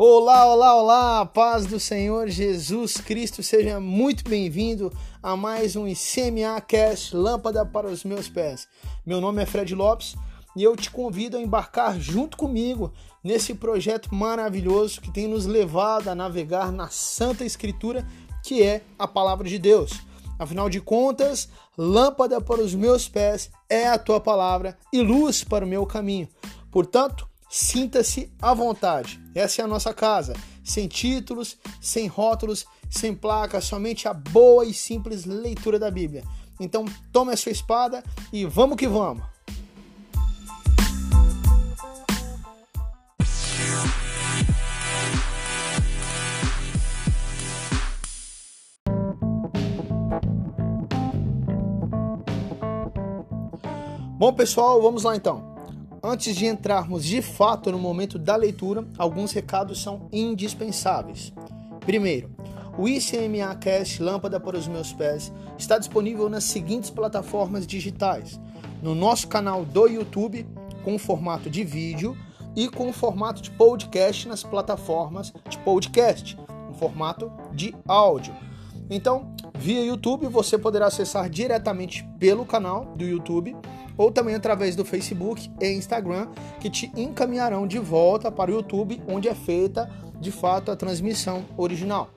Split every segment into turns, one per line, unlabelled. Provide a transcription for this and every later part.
Olá, olá, olá, paz do Senhor Jesus Cristo, seja muito bem-vindo a mais um ICMA Cast Lâmpada para os meus pés. Meu nome é Fred Lopes e eu te convido a embarcar junto comigo nesse projeto maravilhoso que tem nos levado a navegar na Santa Escritura, que é a Palavra de Deus. Afinal de contas, lâmpada para os meus pés é a tua palavra e luz para o meu caminho. Portanto, Sinta-se à vontade. Essa é a nossa casa. Sem títulos, sem rótulos, sem placas, somente a boa e simples leitura da Bíblia. Então, tome a sua espada e vamos que vamos. Bom, pessoal, vamos lá então. Antes de entrarmos de fato no momento da leitura, alguns recados são indispensáveis. Primeiro, o ICMA Cast Lâmpada para os Meus Pés está disponível nas seguintes plataformas digitais: no nosso canal do YouTube, com formato de vídeo, e com formato de podcast nas plataformas de podcast, em formato de áudio. Então, via YouTube, você poderá acessar diretamente pelo canal do YouTube ou também através do Facebook e Instagram, que te encaminharão de volta para o YouTube, onde é feita de fato a transmissão original.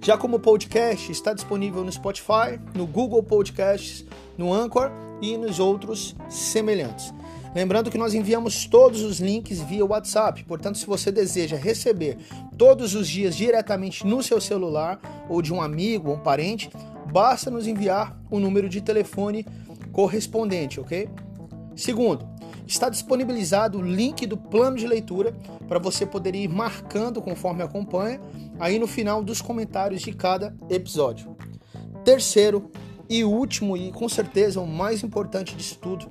Já como podcast, está disponível no Spotify, no Google Podcasts, no Anchor e nos outros semelhantes. Lembrando que nós enviamos todos os links via WhatsApp, portanto, se você deseja receber todos os dias diretamente no seu celular ou de um amigo ou um parente, basta nos enviar o número de telefone correspondente, ok? Segundo, está disponibilizado o link do plano de leitura para você poder ir marcando conforme acompanha aí no final dos comentários de cada episódio. Terceiro e último e com certeza o mais importante disso tudo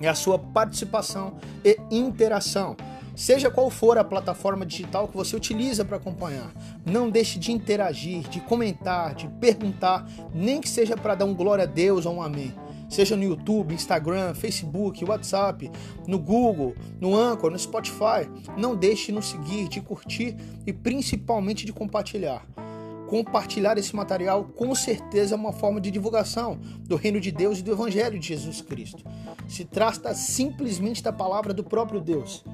é a sua participação e interação. Seja qual for a plataforma digital que você utiliza para acompanhar, não deixe de interagir, de comentar, de perguntar, nem que seja para dar um glória a Deus ou um amém seja no YouTube, Instagram, Facebook, WhatsApp, no Google, no Anchor, no Spotify. Não deixe de nos seguir, de curtir e principalmente de compartilhar. Compartilhar esse material com certeza é uma forma de divulgação do reino de Deus e do Evangelho de Jesus Cristo. Se trata simplesmente da palavra do próprio Deus.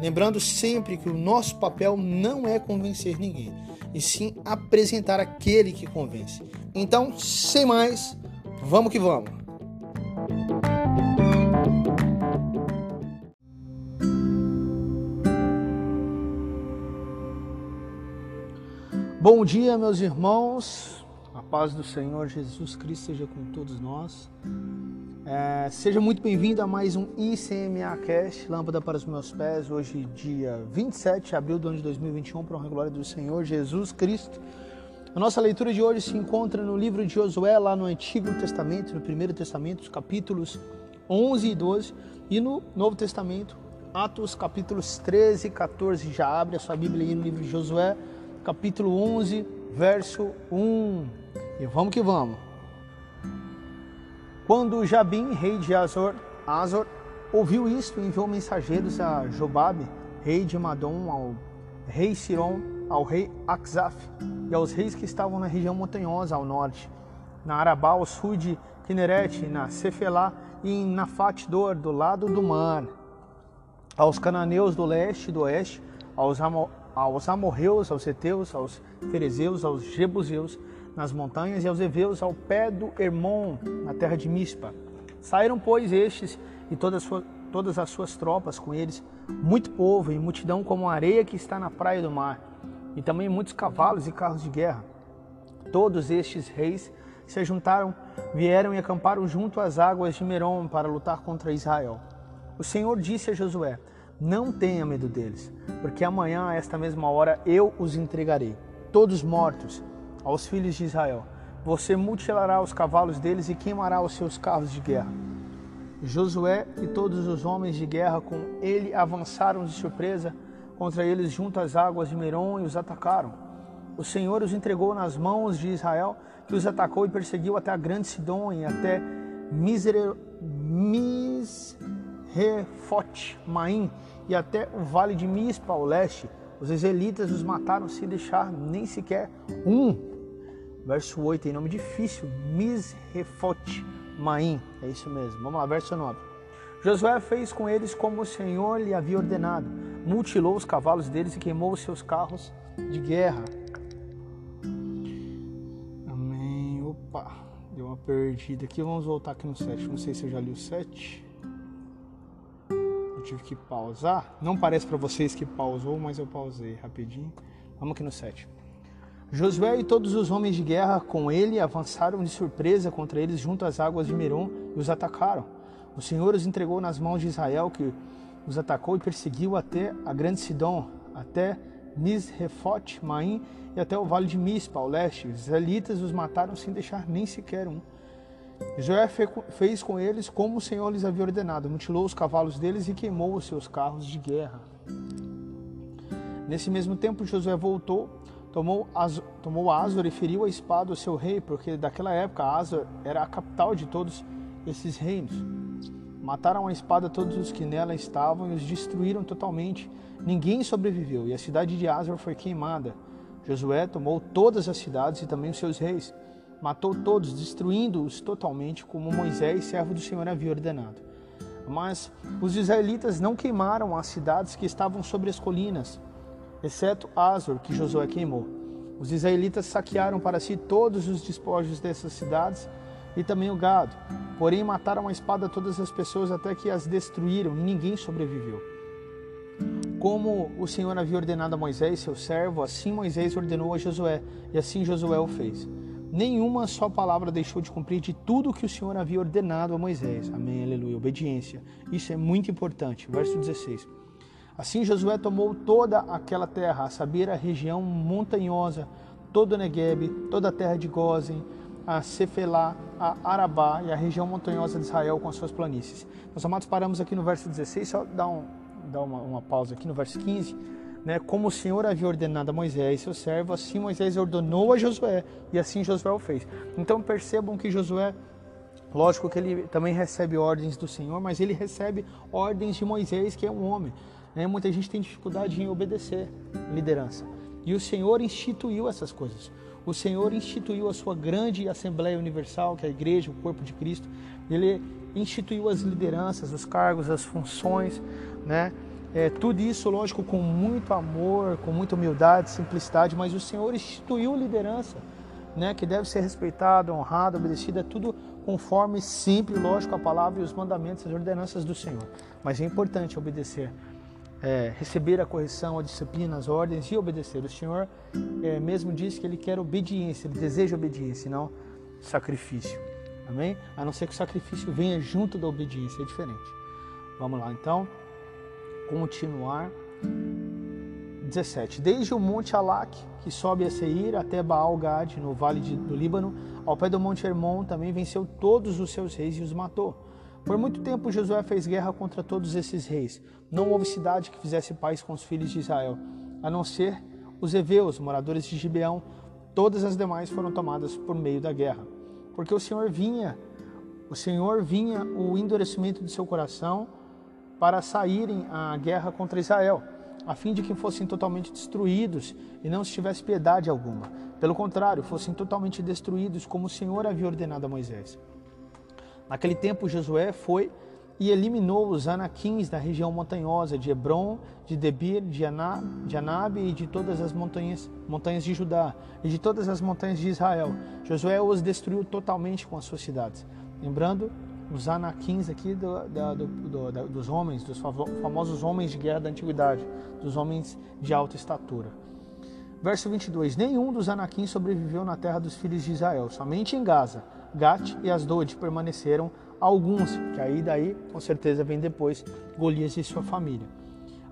Lembrando sempre que o nosso papel não é convencer ninguém, e sim apresentar aquele que convence. Então, sem mais, vamos que vamos! Bom dia, meus irmãos. A paz do Senhor Jesus Cristo seja com todos nós. É, seja muito bem-vindo a mais um ICMA Cast, Lâmpada para os Meus Pés. Hoje, dia 27 de abril do ano de 2021, para a glória do Senhor Jesus Cristo. A nossa leitura de hoje se encontra no livro de Josué, lá no Antigo Testamento, no Primeiro Testamento, os capítulos 11 e 12, e no Novo Testamento, Atos, capítulos 13 e 14. Já abre a sua Bíblia aí no livro de Josué capítulo 11, verso 1. E vamos que vamos. Quando Jabim, rei de Azor, Azor ouviu isto, enviou mensageiros a Jobabe, rei de Madom, ao rei Siron, ao rei Akzaf e aos reis que estavam na região montanhosa ao norte, na Arabá, ao sul de Kineret, na Cefelá e em Nafatdor, do lado do mar, aos cananeus do leste e do oeste, aos aos amorreus, aos heteus, aos ferezeus, aos jebuseus nas montanhas e aos heveus ao pé do Hermon, na terra de Mispa. Saíram, pois, estes e todas, todas as suas tropas com eles, muito povo e multidão como a areia que está na praia do mar, e também muitos cavalos e carros de guerra. Todos estes reis se juntaram, vieram e acamparam junto às águas de Merom para lutar contra Israel. O Senhor disse a Josué: não tenha medo deles, porque amanhã, a esta mesma hora, eu os entregarei, todos mortos, aos filhos de Israel. Você mutilará os cavalos deles e queimará os seus carros de guerra. Josué e todos os homens de guerra com ele avançaram de surpresa contra eles junto às águas de Merom e os atacaram. O Senhor os entregou nas mãos de Israel, que os atacou e perseguiu até a grande Sidom e até Misere... Misrefote Maim, e até o vale de Mispa ao leste, Os israelitas os mataram sem deixar nem sequer um. Verso 8, tem nome difícil, Misrefot Maim. É isso mesmo. Vamos lá, verso 9. Josué fez com eles como o Senhor lhe havia ordenado. Mutilou os cavalos deles e queimou os seus carros de guerra. Amém. Opa, deu uma perdida aqui. Vamos voltar aqui no 7. Não sei se eu já li o 7 tive que pausar. Não parece para vocês que pausou, mas eu pausei rapidinho. Vamos aqui no 7. Josué e todos os homens de guerra com ele avançaram de surpresa contra eles junto às águas de Merom e os atacaram. O Senhor os entregou nas mãos de Israel, que os atacou e perseguiu até a grande Sidom, até Misrefot, Maim e até o vale de Mispa, ao leste. Os israelitas os mataram sem deixar nem sequer um. Joé fez com eles como o Senhor lhes havia ordenado, mutilou os cavalos deles e queimou os seus carros de guerra. Nesse mesmo tempo, Josué voltou, tomou, Azor, tomou Azor e feriu a espada ao seu rei, porque daquela época Azor era a capital de todos esses reinos. Mataram a espada todos os que nela estavam e os destruíram totalmente. Ninguém sobreviveu, e a cidade de Azor foi queimada. Josué tomou todas as cidades e também os seus reis matou todos, destruindo-os totalmente, como Moisés, servo do Senhor, havia ordenado. Mas os israelitas não queimaram as cidades que estavam sobre as colinas, exceto Azor, que Josué queimou. Os israelitas saquearam para si todos os despojos dessas cidades e também o gado. Porém, mataram a espada todas as pessoas até que as destruíram e ninguém sobreviveu. Como o Senhor havia ordenado a Moisés, seu servo, assim Moisés ordenou a Josué, e assim Josué o fez nenhuma só palavra deixou de cumprir de tudo que o Senhor havia ordenado a Moisés. Amém, aleluia. Obediência. Isso é muito importante. Verso 16. Assim Josué tomou toda aquela terra, a saber, a região montanhosa, todo o Negueb, toda a terra de Gozen, a Cefelá, a Arabá e a região montanhosa de Israel com as suas planícies. Nós amados paramos aqui no verso 16, só dá, um, dá uma, uma pausa aqui no verso 15 né, como o Senhor havia ordenado a Moisés, seu servo, assim Moisés ordenou a Josué, e assim Josué o fez. Então percebam que Josué, lógico que ele também recebe ordens do Senhor, mas ele recebe ordens de Moisés, que é um homem. Né? Muita gente tem dificuldade em obedecer liderança. E o Senhor instituiu essas coisas. O Senhor instituiu a sua grande Assembleia Universal, que é a igreja, o corpo de Cristo. Ele instituiu as lideranças, os cargos, as funções, né? É, tudo isso, lógico, com muito amor, com muita humildade, simplicidade, mas o Senhor instituiu liderança, né, que deve ser respeitada, honrada, obedecida, tudo conforme sempre, lógico, a palavra e os mandamentos, as ordenanças do Senhor. Mas é importante obedecer, é, receber a correção, a disciplina, as ordens e obedecer. O Senhor é, mesmo diz que Ele quer obediência, Ele deseja obediência, não sacrifício. Amém? A não ser que o sacrifício venha junto da obediência, é diferente. Vamos lá, então continuar. 17. Desde o monte Alak, que sobe a Seir, até Baal Gad, no vale de, do Líbano, ao pé do monte Hermon, também venceu todos os seus reis e os matou. Por muito tempo Josué fez guerra contra todos esses reis. Não houve cidade que fizesse paz com os filhos de Israel, a não ser os heveus, moradores de Gibeão. Todas as demais foram tomadas por meio da guerra. Porque o Senhor vinha, o Senhor vinha o endurecimento de seu coração para saírem à guerra contra Israel, a fim de que fossem totalmente destruídos e não se tivesse piedade alguma. Pelo contrário, fossem totalmente destruídos como o Senhor havia ordenado a Moisés. Naquele tempo, Josué foi e eliminou os anaquins da região montanhosa de Hebron, de Debir, de, Ana, de Anabe e de todas as montanhas, montanhas de Judá e de todas as montanhas de Israel. Josué os destruiu totalmente com as suas cidades. Lembrando os anaquins aqui do, do, do, dos homens, dos famosos homens de guerra da antiguidade, dos homens de alta estatura. Verso 22: Nenhum dos anaquins sobreviveu na terra dos filhos de Israel, somente em Gaza, Gat e Asdod permaneceram alguns, que aí daí com certeza vem depois Golias e sua família.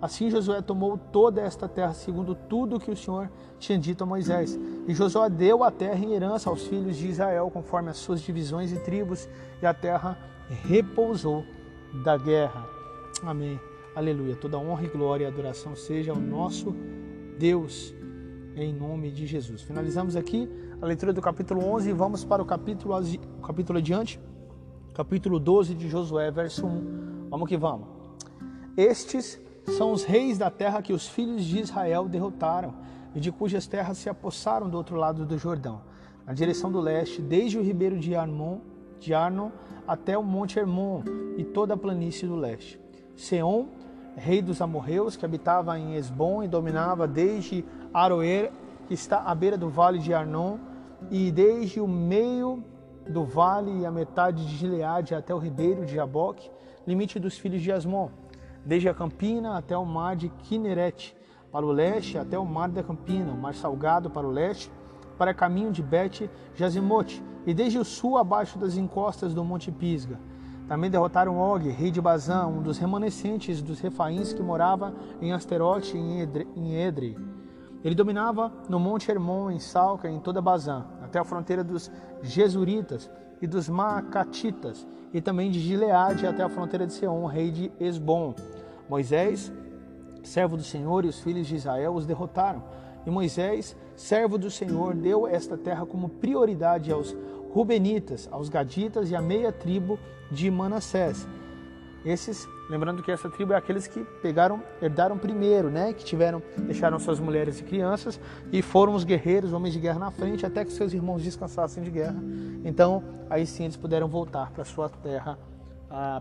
Assim Josué tomou toda esta terra segundo tudo que o Senhor tinha dito a Moisés. E Josué deu a terra em herança aos filhos de Israel, conforme as suas divisões e tribos, e a terra repousou da guerra. Amém. Aleluia. Toda honra e glória e adoração seja ao nosso Deus, em nome de Jesus. Finalizamos aqui a leitura do capítulo 11 e vamos para o capítulo, o capítulo adiante, capítulo 12 de Josué, verso 1. Vamos que vamos. Estes são os reis da terra que os filhos de Israel derrotaram e de cujas terras se apossaram do outro lado do Jordão, na direção do leste, desde o ribeiro de Arnon, de Arnon até o monte Hermon e toda a planície do leste. Seom, rei dos amorreus, que habitava em Esbom e dominava desde Aroer, que está à beira do vale de Arnon, e desde o meio do vale e a metade de Gileade até o ribeiro de Jaboque, limite dos filhos de Asmon, desde a campina até o mar de Kineret, para o leste até o mar da campina, o mar salgado para o leste, para caminho de Bet Jazimote, e desde o sul abaixo das encostas do monte Pisga. Também derrotaram Og, rei de Bazã, um dos remanescentes dos refaíns que morava em Asterote em Edre. Ele dominava no monte Hermon, em Salca, em toda Bazã, até a fronteira dos Jesuritas e dos Macatitas, e também de Gileade até a fronteira de Seom, rei de Esbom. Moisés, servo do Senhor, e os filhos de Israel os derrotaram. E Moisés, servo do Senhor, deu esta terra como prioridade aos Rubenitas, aos Gaditas e à meia tribo de Manassés. Esses, lembrando que essa tribo é aqueles que pegaram, herdaram primeiro, né? Que tiveram, deixaram suas mulheres e crianças e foram os guerreiros, homens de guerra na frente, até que seus irmãos descansassem de guerra. Então, aí sim eles puderam voltar para sua terra,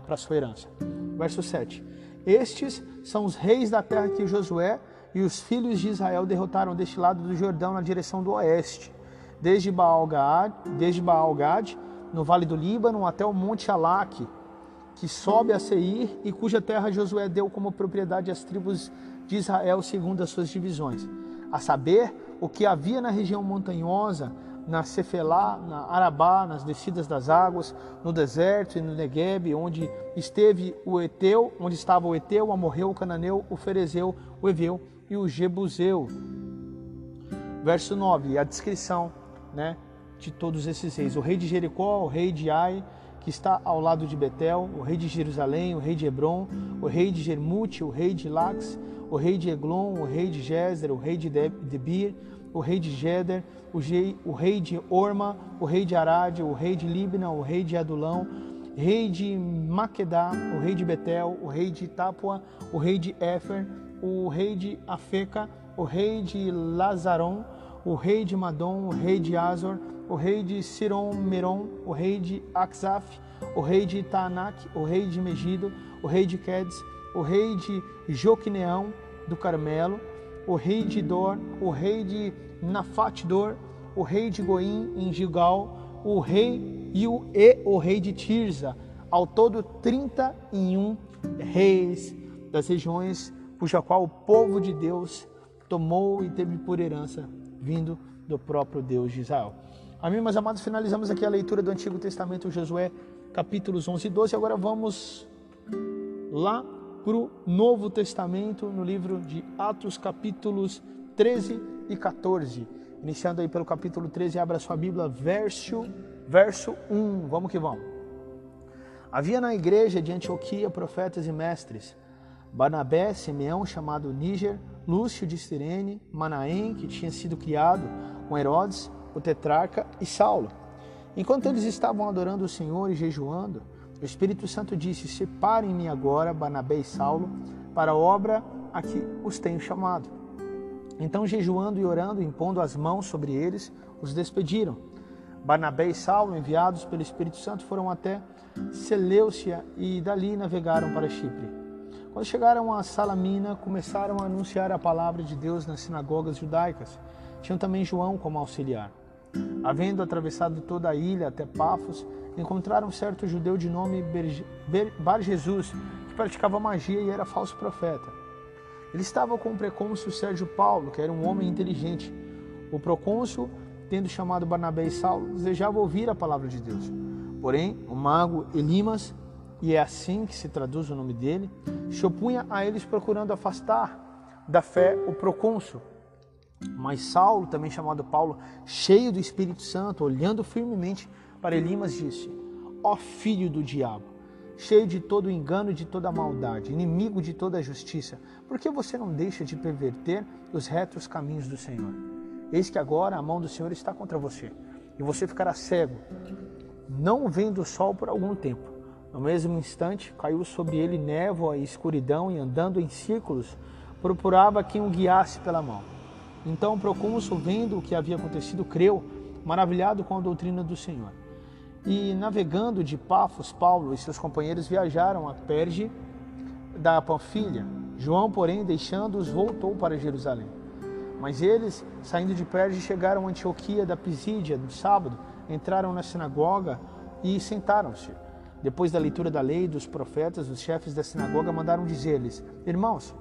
para sua herança. Verso 7. Estes são os reis da terra que Josué e os filhos de Israel derrotaram deste lado do Jordão na direção do oeste, desde Baal-Gad, Baal-Gad, no vale do Líbano, até o monte Alaque, que sobe a Seir e cuja terra Josué deu como propriedade às tribos de Israel segundo as suas divisões, a saber, o que havia na região montanhosa, na Cefelá, na Arabá, nas descidas das águas, no deserto e no Negueb, onde esteve o Eteu, onde estava o Eteu, o Amorreu, o Cananeu, o Ferezeu, o Eveu e o Jebuseu. Verso 9, a descrição né, de todos esses reis. O rei de Jericó, o rei de Ai, que está ao lado de Betel, o rei de Jerusalém, o rei de Hebron, o rei de Jermute, o rei de Lax, o rei de Eglon, o rei de Jezer, o rei de Debir, o rei de rei, o rei de Orma, o rei de Arad, o rei de Libna, o rei de Adulão, rei de Maquedá, o rei de Betel, o rei de Tapua, o rei de Éfer, o rei de Afeca, o rei de Lazaron, o rei de Madom, o rei de Azor, o rei de Siron Meron, o rei de Axaf, o rei de Taanak, o rei de Megido, o rei de Quedes, o rei de Joquineão do Carmelo, o rei de Dor, o rei de Nafatdor, o rei de Goim em Gilgal, o rei e o, e o rei de Tirza, ao todo 31 reis das regiões cuja qual o povo de Deus tomou e teve por herança vindo do próprio Deus de Israel. Amém, meus amados, finalizamos aqui a leitura do Antigo Testamento, Josué, capítulos 11 e 12. Agora vamos lá para o Novo Testamento, no livro de Atos, capítulos 13 e 14. Iniciando aí pelo capítulo 13, abra sua Bíblia, verso, verso 1. Vamos que vamos. Havia na igreja de Antioquia profetas e mestres, Barnabé, Simeão, chamado Níger, Lúcio de Sirene, Manaém, que tinha sido criado com Herodes, o tetrarca e Saulo. Enquanto eles estavam adorando o Senhor e jejuando, o Espírito Santo disse: Separem-me agora, Barnabé e Saulo, para a obra a que os tenho chamado. Então, jejuando e orando, impondo as mãos sobre eles, os despediram. Barnabé e Saulo, enviados pelo Espírito Santo, foram até Seleucia e dali navegaram para Chipre. Quando chegaram a Salamina, começaram a anunciar a palavra de Deus nas sinagogas judaicas. Tinham também João como auxiliar. Havendo atravessado toda a ilha até Pafos, encontraram um certo judeu de nome Bar Jesus, que praticava magia e era falso profeta. Ele estava com o precônsul Sérgio Paulo, que era um homem inteligente. O procônsul, tendo chamado Barnabé e Saulo, desejava ouvir a palavra de Deus. Porém, o mago Elimas, e é assim que se traduz o nome dele, se opunha a eles procurando afastar da fé o procônsul. Mas Saulo, também chamado Paulo, cheio do Espírito Santo, olhando firmemente para Elimas, disse: Ó filho do diabo, cheio de todo engano e de toda maldade, inimigo de toda justiça, por que você não deixa de perverter os retos caminhos do Senhor? Eis que agora a mão do Senhor está contra você, e você ficará cego, não vendo o sol por algum tempo. No mesmo instante, caiu sobre ele névoa e escuridão, e andando em círculos, procurava quem o guiasse pela mão. Então o procônsul, vendo o que havia acontecido, creu, maravilhado com a doutrina do Senhor. E navegando de Pafos, Paulo e seus companheiros viajaram a Perge da Panfilha. João, porém, deixando-os, voltou para Jerusalém. Mas eles, saindo de Perge, chegaram a Antioquia da Pisídia no sábado, entraram na sinagoga e sentaram-se. Depois da leitura da lei dos profetas, os chefes da sinagoga mandaram dizer-lhes: Irmãos,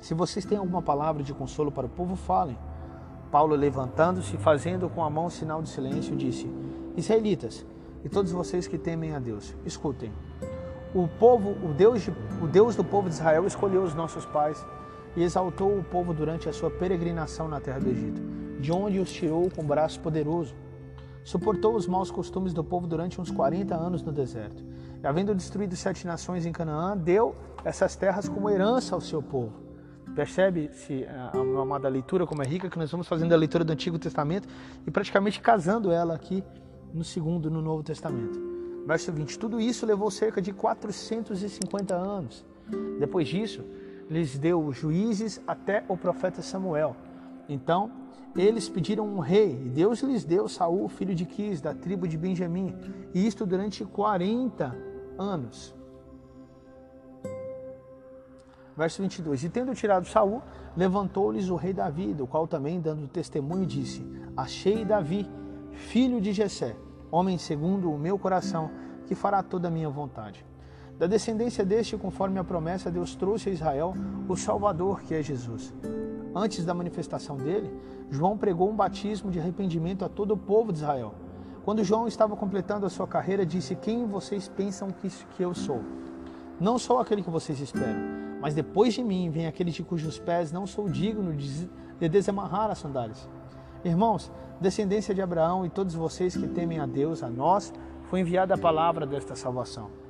se vocês têm alguma palavra de consolo para o povo, falem. Paulo, levantando-se, fazendo com a mão sinal de silêncio, disse: Israelitas, e todos vocês que temem a Deus, escutem. O povo, o Deus, de, o Deus do povo de Israel escolheu os nossos pais e exaltou o povo durante a sua peregrinação na terra do Egito, de onde os tirou com braço poderoso suportou os maus costumes do povo durante uns 40 anos no deserto. E, havendo destruído sete nações em Canaã, deu essas terras como herança ao seu povo. Percebe-se a, a amada leitura como é rica, que nós vamos fazendo a leitura do Antigo Testamento e praticamente casando ela aqui no segundo, no Novo Testamento. Verso 20: Tudo isso levou cerca de 450 anos. Depois disso, lhes deu juízes até o profeta Samuel. Então, eles pediram um rei, e Deus lhes deu Saul, filho de Quis, da tribo de Benjamim, e isto durante 40 anos. Verso 22. E tendo tirado Saul, levantou-lhes o rei Davi, do qual também, dando testemunho, disse: Achei Davi, filho de Jessé, homem segundo o meu coração, que fará toda a minha vontade. Da descendência deste, conforme a promessa, Deus trouxe a Israel o Salvador, que é Jesus. Antes da manifestação dele, João pregou um batismo de arrependimento a todo o povo de Israel. Quando João estava completando a sua carreira, disse: Quem vocês pensam que, eu sou? Não sou aquele que vocês esperam, mas depois de mim vem aquele de cujos pés não sou digno de desamarrar as sandálias. Irmãos, descendência de Abraão e todos vocês que temem a Deus, a nós, foi enviada a palavra desta salvação.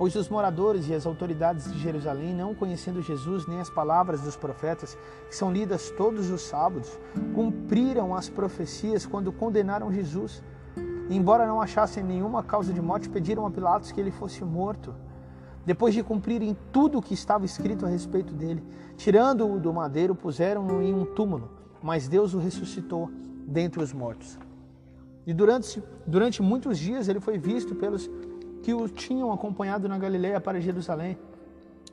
Pois os moradores e as autoridades de Jerusalém, não conhecendo Jesus nem as palavras dos profetas, que são lidas todos os sábados, cumpriram as profecias quando condenaram Jesus. Embora não achassem nenhuma causa de morte, pediram a Pilatos que ele fosse morto. Depois de cumprirem tudo o que estava escrito a respeito dele, tirando-o do madeiro, puseram-no em um túmulo, mas Deus o ressuscitou dentre os mortos. E durante, durante muitos dias ele foi visto pelos que o tinham acompanhado na Galileia para Jerusalém,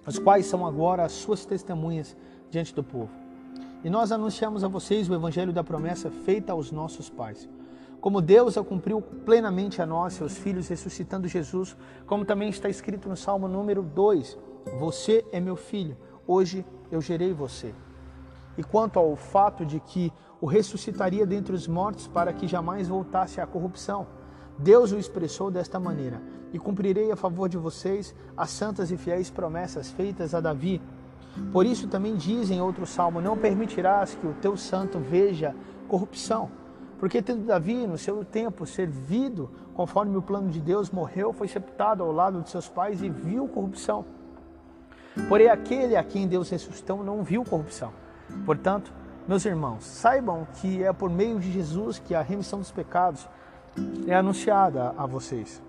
os quais são agora as suas testemunhas diante do povo. E nós anunciamos a vocês o evangelho da promessa feita aos nossos pais. Como Deus a cumpriu plenamente a nós, seus filhos, ressuscitando Jesus, como também está escrito no Salmo número 2: Você é meu filho, hoje eu gerei você. E quanto ao fato de que o ressuscitaria dentre os mortos para que jamais voltasse à corrupção, Deus o expressou desta maneira: E cumprirei a favor de vocês as santas e fiéis promessas feitas a Davi. Por isso também diz em outro salmo: Não permitirás que o teu santo veja corrupção. Porque tendo Davi, no seu tempo, servido conforme o plano de Deus, morreu, foi sepultado ao lado de seus pais e viu corrupção. Porém, aquele a quem Deus ressuscitou não viu corrupção. Portanto, meus irmãos, saibam que é por meio de Jesus que a remissão dos pecados é anunciada a vocês.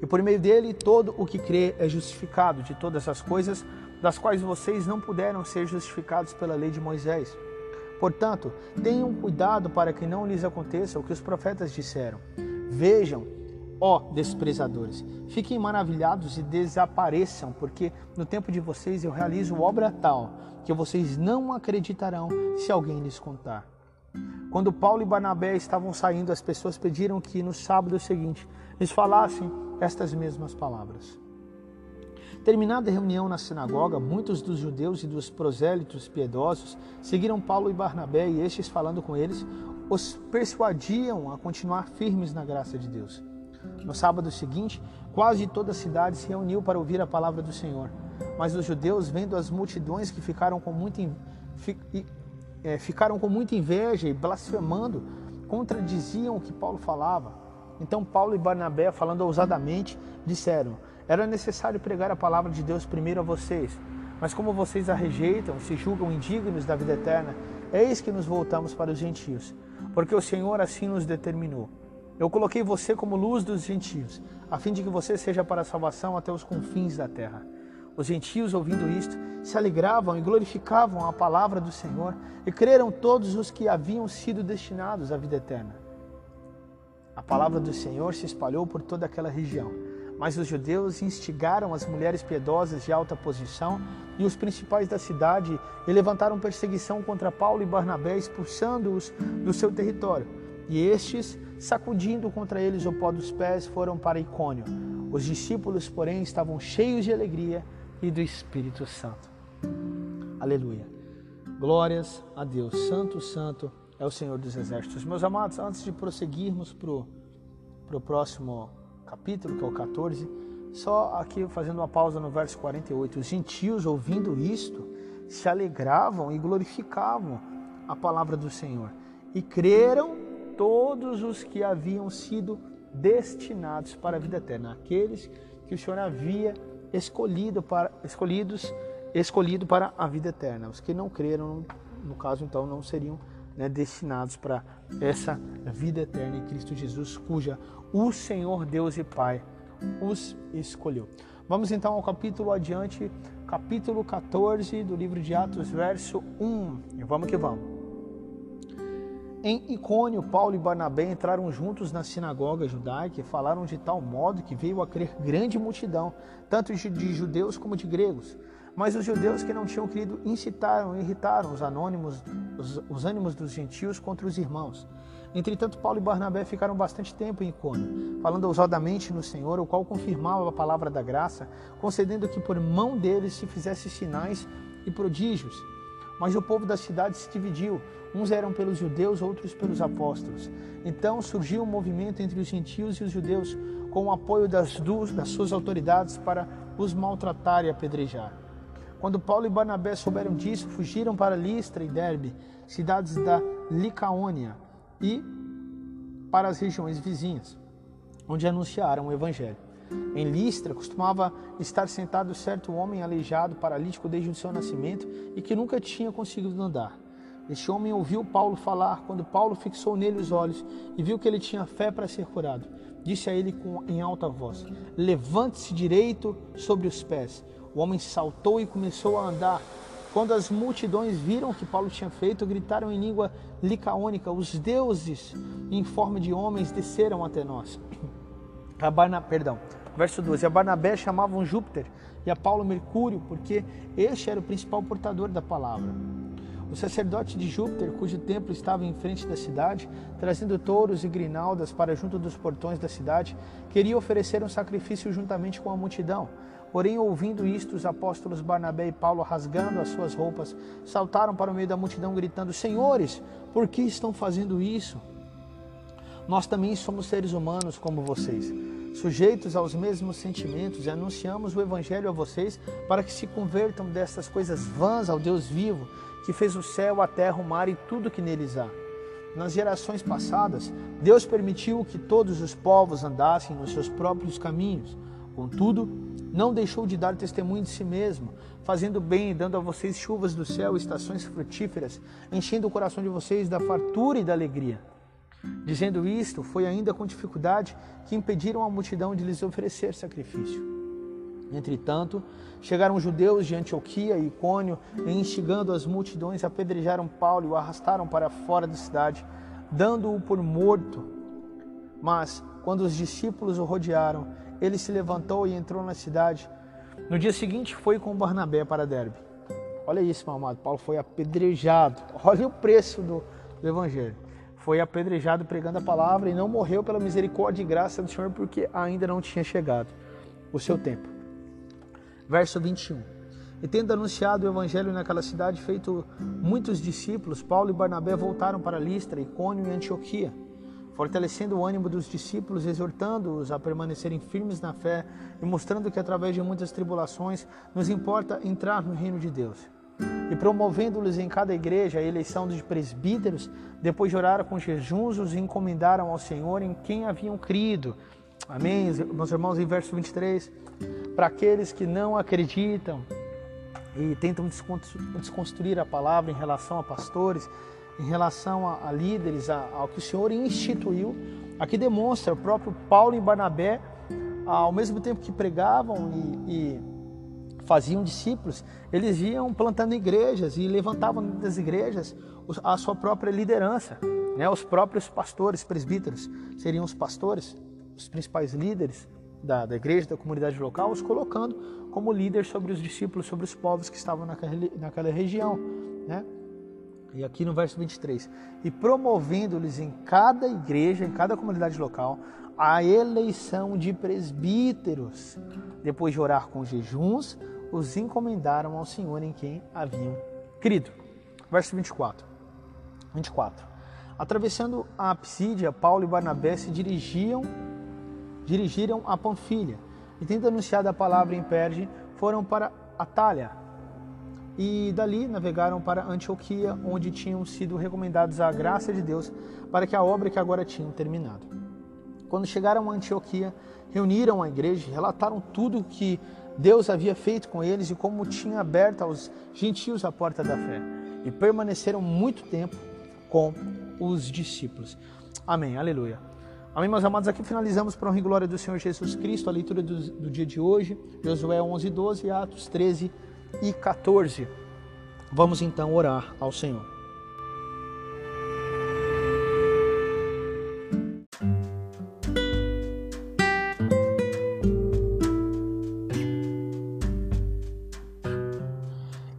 E por meio dele, todo o que crê é justificado de todas as coisas das quais vocês não puderam ser justificados pela lei de Moisés. Portanto, tenham cuidado para que não lhes aconteça o que os profetas disseram. Vejam, ó desprezadores, fiquem maravilhados e desapareçam, porque no tempo de vocês eu realizo obra tal que vocês não acreditarão se alguém lhes contar. Quando Paulo e Barnabé estavam saindo, as pessoas pediram que no sábado seguinte lhes falassem estas mesmas palavras. Terminada a reunião na sinagoga, muitos dos judeus e dos prosélitos piedosos seguiram Paulo e Barnabé e estes, falando com eles, os persuadiam a continuar firmes na graça de Deus. No sábado seguinte, quase toda a cidade se reuniu para ouvir a palavra do Senhor. Mas os judeus, vendo as multidões que ficaram com muita é, ficaram com muita inveja e blasfemando, contradiziam o que Paulo falava. Então Paulo e Barnabé, falando ousadamente, disseram: Era necessário pregar a palavra de Deus primeiro a vocês, mas como vocês a rejeitam se julgam indignos da vida eterna, eis que nos voltamos para os gentios, porque o Senhor assim nos determinou. Eu coloquei você como luz dos gentios, a fim de que você seja para a salvação até os confins da terra. Os gentios, ouvindo isto, se alegravam e glorificavam a palavra do Senhor, e creram todos os que haviam sido destinados à vida eterna. A palavra do Senhor se espalhou por toda aquela região, mas os judeus instigaram as mulheres piedosas de alta posição e os principais da cidade e levantaram perseguição contra Paulo e Barnabé, expulsando-os do seu território. E estes, sacudindo contra eles o pó dos pés, foram para Icônio. Os discípulos, porém, estavam cheios de alegria e do Espírito Santo. Aleluia. Glórias a Deus. Santo, santo é o Senhor dos Exércitos. Meus amados, antes de prosseguirmos para o próximo capítulo, que é o 14, só aqui fazendo uma pausa no verso 48. Os gentios, ouvindo isto, se alegravam e glorificavam a palavra do Senhor. E creram todos os que haviam sido destinados para a vida eterna, aqueles que o Senhor havia escolhido para, escolhidos, escolhido para a vida eterna. Os que não creram, no caso, então, não seriam né, destinados para essa vida eterna em Cristo Jesus, cuja o Senhor Deus e Pai os escolheu. Vamos então ao capítulo adiante, capítulo 14 do livro de Atos, verso 1. E vamos que vamos. Em Icônio, Paulo e Barnabé entraram juntos na sinagoga judaica e falaram de tal modo que veio a crer grande multidão, tanto de judeus como de gregos. Mas os judeus que não tinham crido incitaram e irritaram os anônimos, os, os ânimos dos gentios contra os irmãos. Entretanto, Paulo e Barnabé ficaram bastante tempo em Icônio, falando ousadamente no Senhor, o qual confirmava a palavra da graça, concedendo que por mão deles se fizesse sinais e prodígios. Mas o povo da cidade se dividiu. Uns eram pelos judeus, outros pelos apóstolos. Então surgiu um movimento entre os gentios e os judeus, com o apoio das, duas, das suas autoridades para os maltratar e apedrejar. Quando Paulo e Barnabé souberam disso, fugiram para Listra e Derbe, cidades da Licaônia, e para as regiões vizinhas, onde anunciaram o evangelho. Em Listra costumava estar sentado certo homem aleijado, paralítico desde o seu nascimento e que nunca tinha conseguido andar. Este homem ouviu Paulo falar quando Paulo fixou nele os olhos e viu que ele tinha fé para ser curado. Disse a ele com, em alta voz: Levante-se direito sobre os pés. O homem saltou e começou a andar. Quando as multidões viram o que Paulo tinha feito, gritaram em língua licaônica: Os deuses em forma de homens desceram até nós. A Barna, perdão, verso 12. A Barnabé chamavam Júpiter e a Paulo Mercúrio, porque este era o principal portador da palavra. O sacerdote de Júpiter, cujo templo estava em frente da cidade, trazendo touros e grinaldas para junto dos portões da cidade, queria oferecer um sacrifício juntamente com a multidão. Porém, ouvindo isto, os apóstolos Barnabé e Paulo, rasgando as suas roupas, saltaram para o meio da multidão, gritando: Senhores, por que estão fazendo isso? Nós também somos seres humanos como vocês, sujeitos aos mesmos sentimentos, e anunciamos o Evangelho a vocês para que se convertam destas coisas vãs ao Deus vivo, que fez o céu, a terra, o mar e tudo que neles há. Nas gerações passadas, Deus permitiu que todos os povos andassem nos seus próprios caminhos. Contudo, não deixou de dar testemunho de si mesmo, fazendo bem e dando a vocês chuvas do céu, estações frutíferas, enchendo o coração de vocês da fartura e da alegria. Dizendo isto, foi ainda com dificuldade que impediram a multidão de lhes oferecer sacrifício. Entretanto, chegaram judeus de Antioquia e Icônio e, instigando as multidões, apedrejaram Paulo e o arrastaram para fora da cidade, dando-o por morto. Mas, quando os discípulos o rodearam, ele se levantou e entrou na cidade. No dia seguinte, foi com Barnabé para Derbe. Olha isso, meu amado. Paulo foi apedrejado. Olha o preço do, do evangelho. Foi apedrejado pregando a palavra e não morreu pela misericórdia e graça do Senhor porque ainda não tinha chegado o seu tempo. Verso 21. E tendo anunciado o evangelho naquela cidade, feito muitos discípulos, Paulo e Barnabé voltaram para Listra, Icônio e Antioquia fortalecendo o ânimo dos discípulos, exortando-os a permanecerem firmes na fé e mostrando que através de muitas tribulações nos importa entrar no reino de Deus. E promovendo-lhes em cada igreja a eleição dos presbíteros, depois de orar com jejuns, os encomendaram ao Senhor em quem haviam crido. Amém, meus irmãos, em verso 23. Para aqueles que não acreditam e tentam desconstruir a palavra em relação a pastores, em relação a, a líderes, a, ao que o Senhor instituiu, Aqui demonstra o próprio Paulo e Barnabé, ao mesmo tempo que pregavam e, e faziam discípulos, eles iam plantando igrejas e levantavam das igrejas a sua própria liderança. Né? Os próprios pastores, presbíteros, seriam os pastores, os principais líderes da, da igreja, da comunidade local, os colocando como líder sobre os discípulos, sobre os povos que estavam naquela, naquela região. Né? E aqui no verso 23, e promovendo-lhes em cada igreja, em cada comunidade local, a eleição de presbíteros. Depois de orar com jejuns, os encomendaram ao Senhor em quem haviam crido. Verso 24. 24. Atravessando a Psídia, Paulo e Barnabé se dirigiam, dirigiram a Panfilha e, tendo anunciado a palavra em Perge, foram para Atália, e dali navegaram para Antioquia, onde tinham sido recomendados à graça de Deus para que a obra que agora tinham terminado. Quando chegaram a Antioquia, reuniram a igreja, relataram tudo o que Deus havia feito com eles e como tinha aberto aos gentios a porta da fé, e permaneceram muito tempo com os discípulos. Amém, aleluia. Amém, meus amados, aqui finalizamos para honra e glória do Senhor Jesus Cristo, a leitura do, do dia de hoje, Josué 11, 12, Atos 13, e 14. Vamos então orar ao Senhor.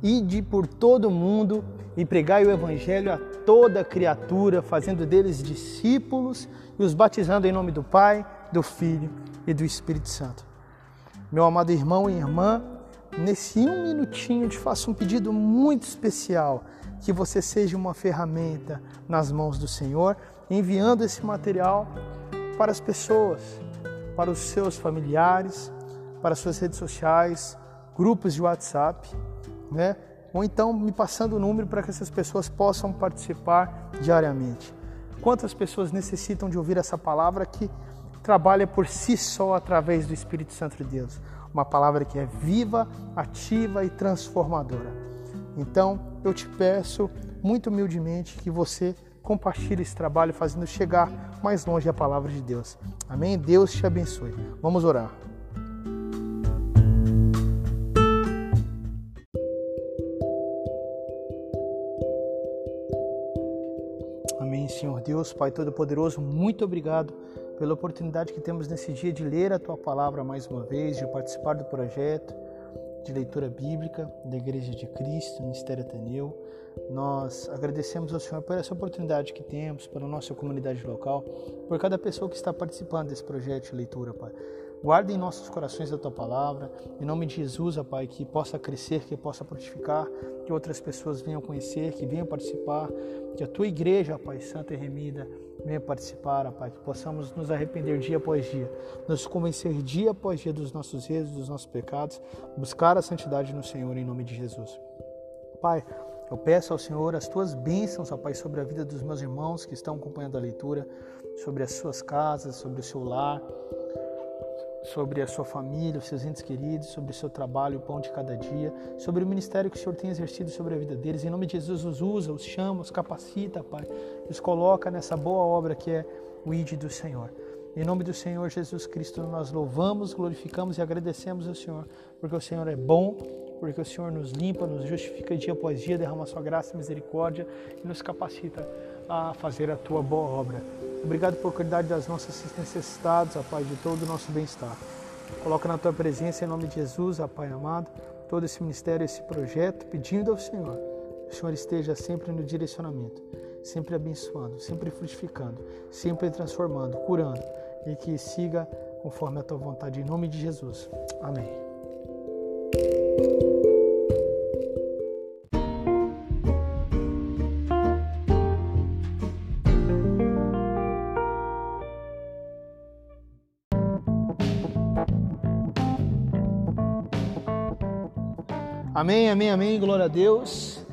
Ide por todo o mundo e pregai o Evangelho a toda criatura, fazendo deles discípulos e os batizando em nome do Pai, do Filho e do Espírito Santo. Meu amado irmão e irmã, nesse um minutinho te faço um pedido muito especial, que você seja uma ferramenta nas mãos do Senhor, enviando esse material para as pessoas, para os seus familiares, para as suas redes sociais, grupos de WhatsApp, né? Ou então me passando o número para que essas pessoas possam participar diariamente. Quantas pessoas necessitam de ouvir essa palavra que trabalha por si só através do Espírito Santo de Deus? Uma palavra que é viva, ativa e transformadora. Então, eu te peço muito humildemente que você compartilhe esse trabalho fazendo chegar mais longe a palavra de Deus. Amém? Deus te abençoe. Vamos orar. Amém, Senhor Deus, Pai Todo-Poderoso, muito obrigado pela oportunidade que temos nesse dia de ler a tua palavra mais uma vez, de participar do projeto de leitura bíblica da Igreja de Cristo, Ministério Ateneu. Nós agradecemos ao Senhor por essa oportunidade que temos, pela nossa comunidade local, por cada pessoa que está participando desse projeto de leitura, Pai. Guarda em nossos corações a tua palavra, em nome de Jesus, ó Pai, que possa crescer, que possa frutificar, que outras pessoas venham conhecer, que venham participar, que a tua igreja, ó Pai, santa e remida, venha participar, ó Pai, que possamos nos arrepender dia após dia, nos convencer dia após dia dos nossos erros, dos nossos pecados, buscar a santidade no Senhor, em nome de Jesus. Pai, eu peço ao Senhor as tuas bênçãos, ó Pai, sobre a vida dos meus irmãos que estão acompanhando a leitura, sobre as suas casas, sobre o seu lar, sobre a sua família, os seus entes queridos, sobre o seu trabalho, o pão de cada dia, sobre o ministério que o Senhor tem exercido sobre a vida deles. Em nome de Jesus, os usa, os chama, os capacita, Pai, os coloca nessa boa obra que é o ID do Senhor. Em nome do Senhor Jesus Cristo, nós louvamos, glorificamos e agradecemos ao Senhor, porque o Senhor é bom, porque o Senhor nos limpa, nos justifica dia após dia, derrama sua graça e misericórdia e nos capacita a fazer a tua boa obra. Obrigado por cuidar das nossas necessidades, ó Pai, de todo o nosso bem-estar. Coloca na tua presença, em nome de Jesus, ó Pai amado, todo esse ministério, esse projeto, pedindo ao Senhor que o Senhor esteja sempre no direcionamento, sempre abençoando, sempre frutificando, sempre transformando, curando e que siga conforme a tua vontade, em nome de Jesus. Amém. Amém, amém, amém, glória a Deus.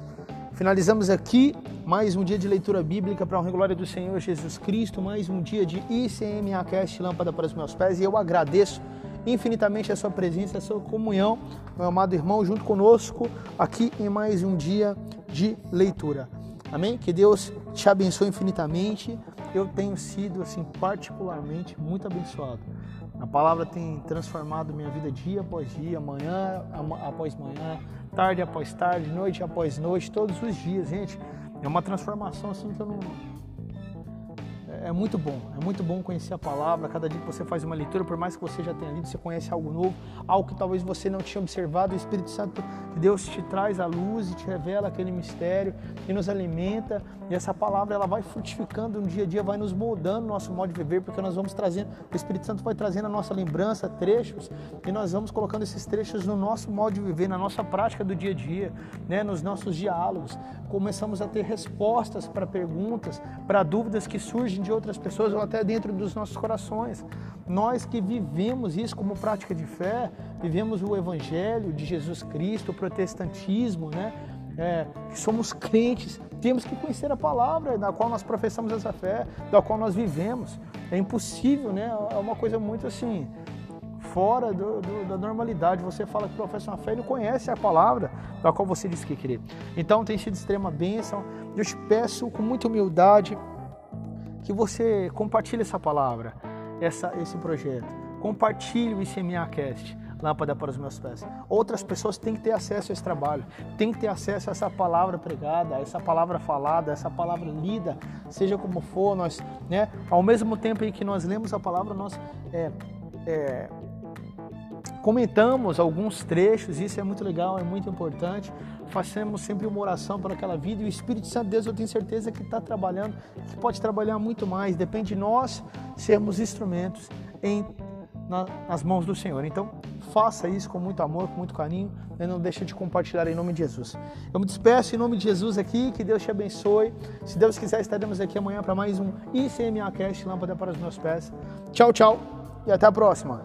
Finalizamos aqui mais um dia de leitura bíblica para a glória do Senhor Jesus Cristo, mais um dia de ICMA Cast, lâmpada para os meus pés, e eu agradeço infinitamente a sua presença, a sua comunhão, meu amado irmão, junto conosco aqui em mais um dia de leitura. Amém? Que Deus te abençoe infinitamente eu tenho sido assim particularmente muito abençoado. A palavra tem transformado minha vida dia após dia, manhã após manhã, tarde após tarde, noite após noite, todos os dias, gente. É uma transformação assim que eu não é muito bom, é muito bom conhecer a palavra. Cada dia que você faz uma leitura, por mais que você já tenha lido, você conhece algo novo, algo que talvez você não tinha observado. O Espírito Santo de Deus te traz à luz e te revela aquele mistério e nos alimenta. E essa palavra ela vai frutificando no dia a dia, vai nos moldando o nosso modo de viver, porque nós vamos trazendo, o Espírito Santo vai trazendo a nossa lembrança, trechos, e nós vamos colocando esses trechos no nosso modo de viver, na nossa prática do dia a dia, né, nos nossos diálogos. Começamos a ter respostas para perguntas, para dúvidas que surgem de outras pessoas ou até dentro dos nossos corações. Nós que vivemos isso como prática de fé, vivemos o Evangelho de Jesus Cristo, o protestantismo, né? É, que somos crentes, temos que conhecer a palavra da qual nós professamos essa fé, da qual nós vivemos. É impossível, né? É uma coisa muito assim, fora do, do, da normalidade. Você fala que professa uma fé e não conhece a palavra da qual você diz que crê. Então tem sido extrema bênção. Eu te peço com muita humildade que você compartilhe essa palavra, essa, esse projeto. Compartilhe o ICMAcast, Lâmpada para os meus pés. Outras pessoas têm que ter acesso a esse trabalho, têm que ter acesso a essa palavra pregada, a essa palavra falada, a essa palavra lida, seja como for, nós, né? Ao mesmo tempo em que nós lemos a palavra, nós é, é, comentamos alguns trechos, isso é muito legal, é muito importante. Façamos sempre uma oração para aquela vida e o Espírito Santo de Deus, eu tenho certeza que está trabalhando, que pode trabalhar muito mais. Depende de nós sermos instrumentos em, na, nas mãos do Senhor. Então, faça isso com muito amor, com muito carinho e né? não deixe de compartilhar em nome de Jesus. Eu me despeço em nome de Jesus aqui, que Deus te abençoe. Se Deus quiser, estaremos aqui amanhã para mais um ICMA Cast, Lâmpada para os meus pés. Tchau, tchau e até a próxima.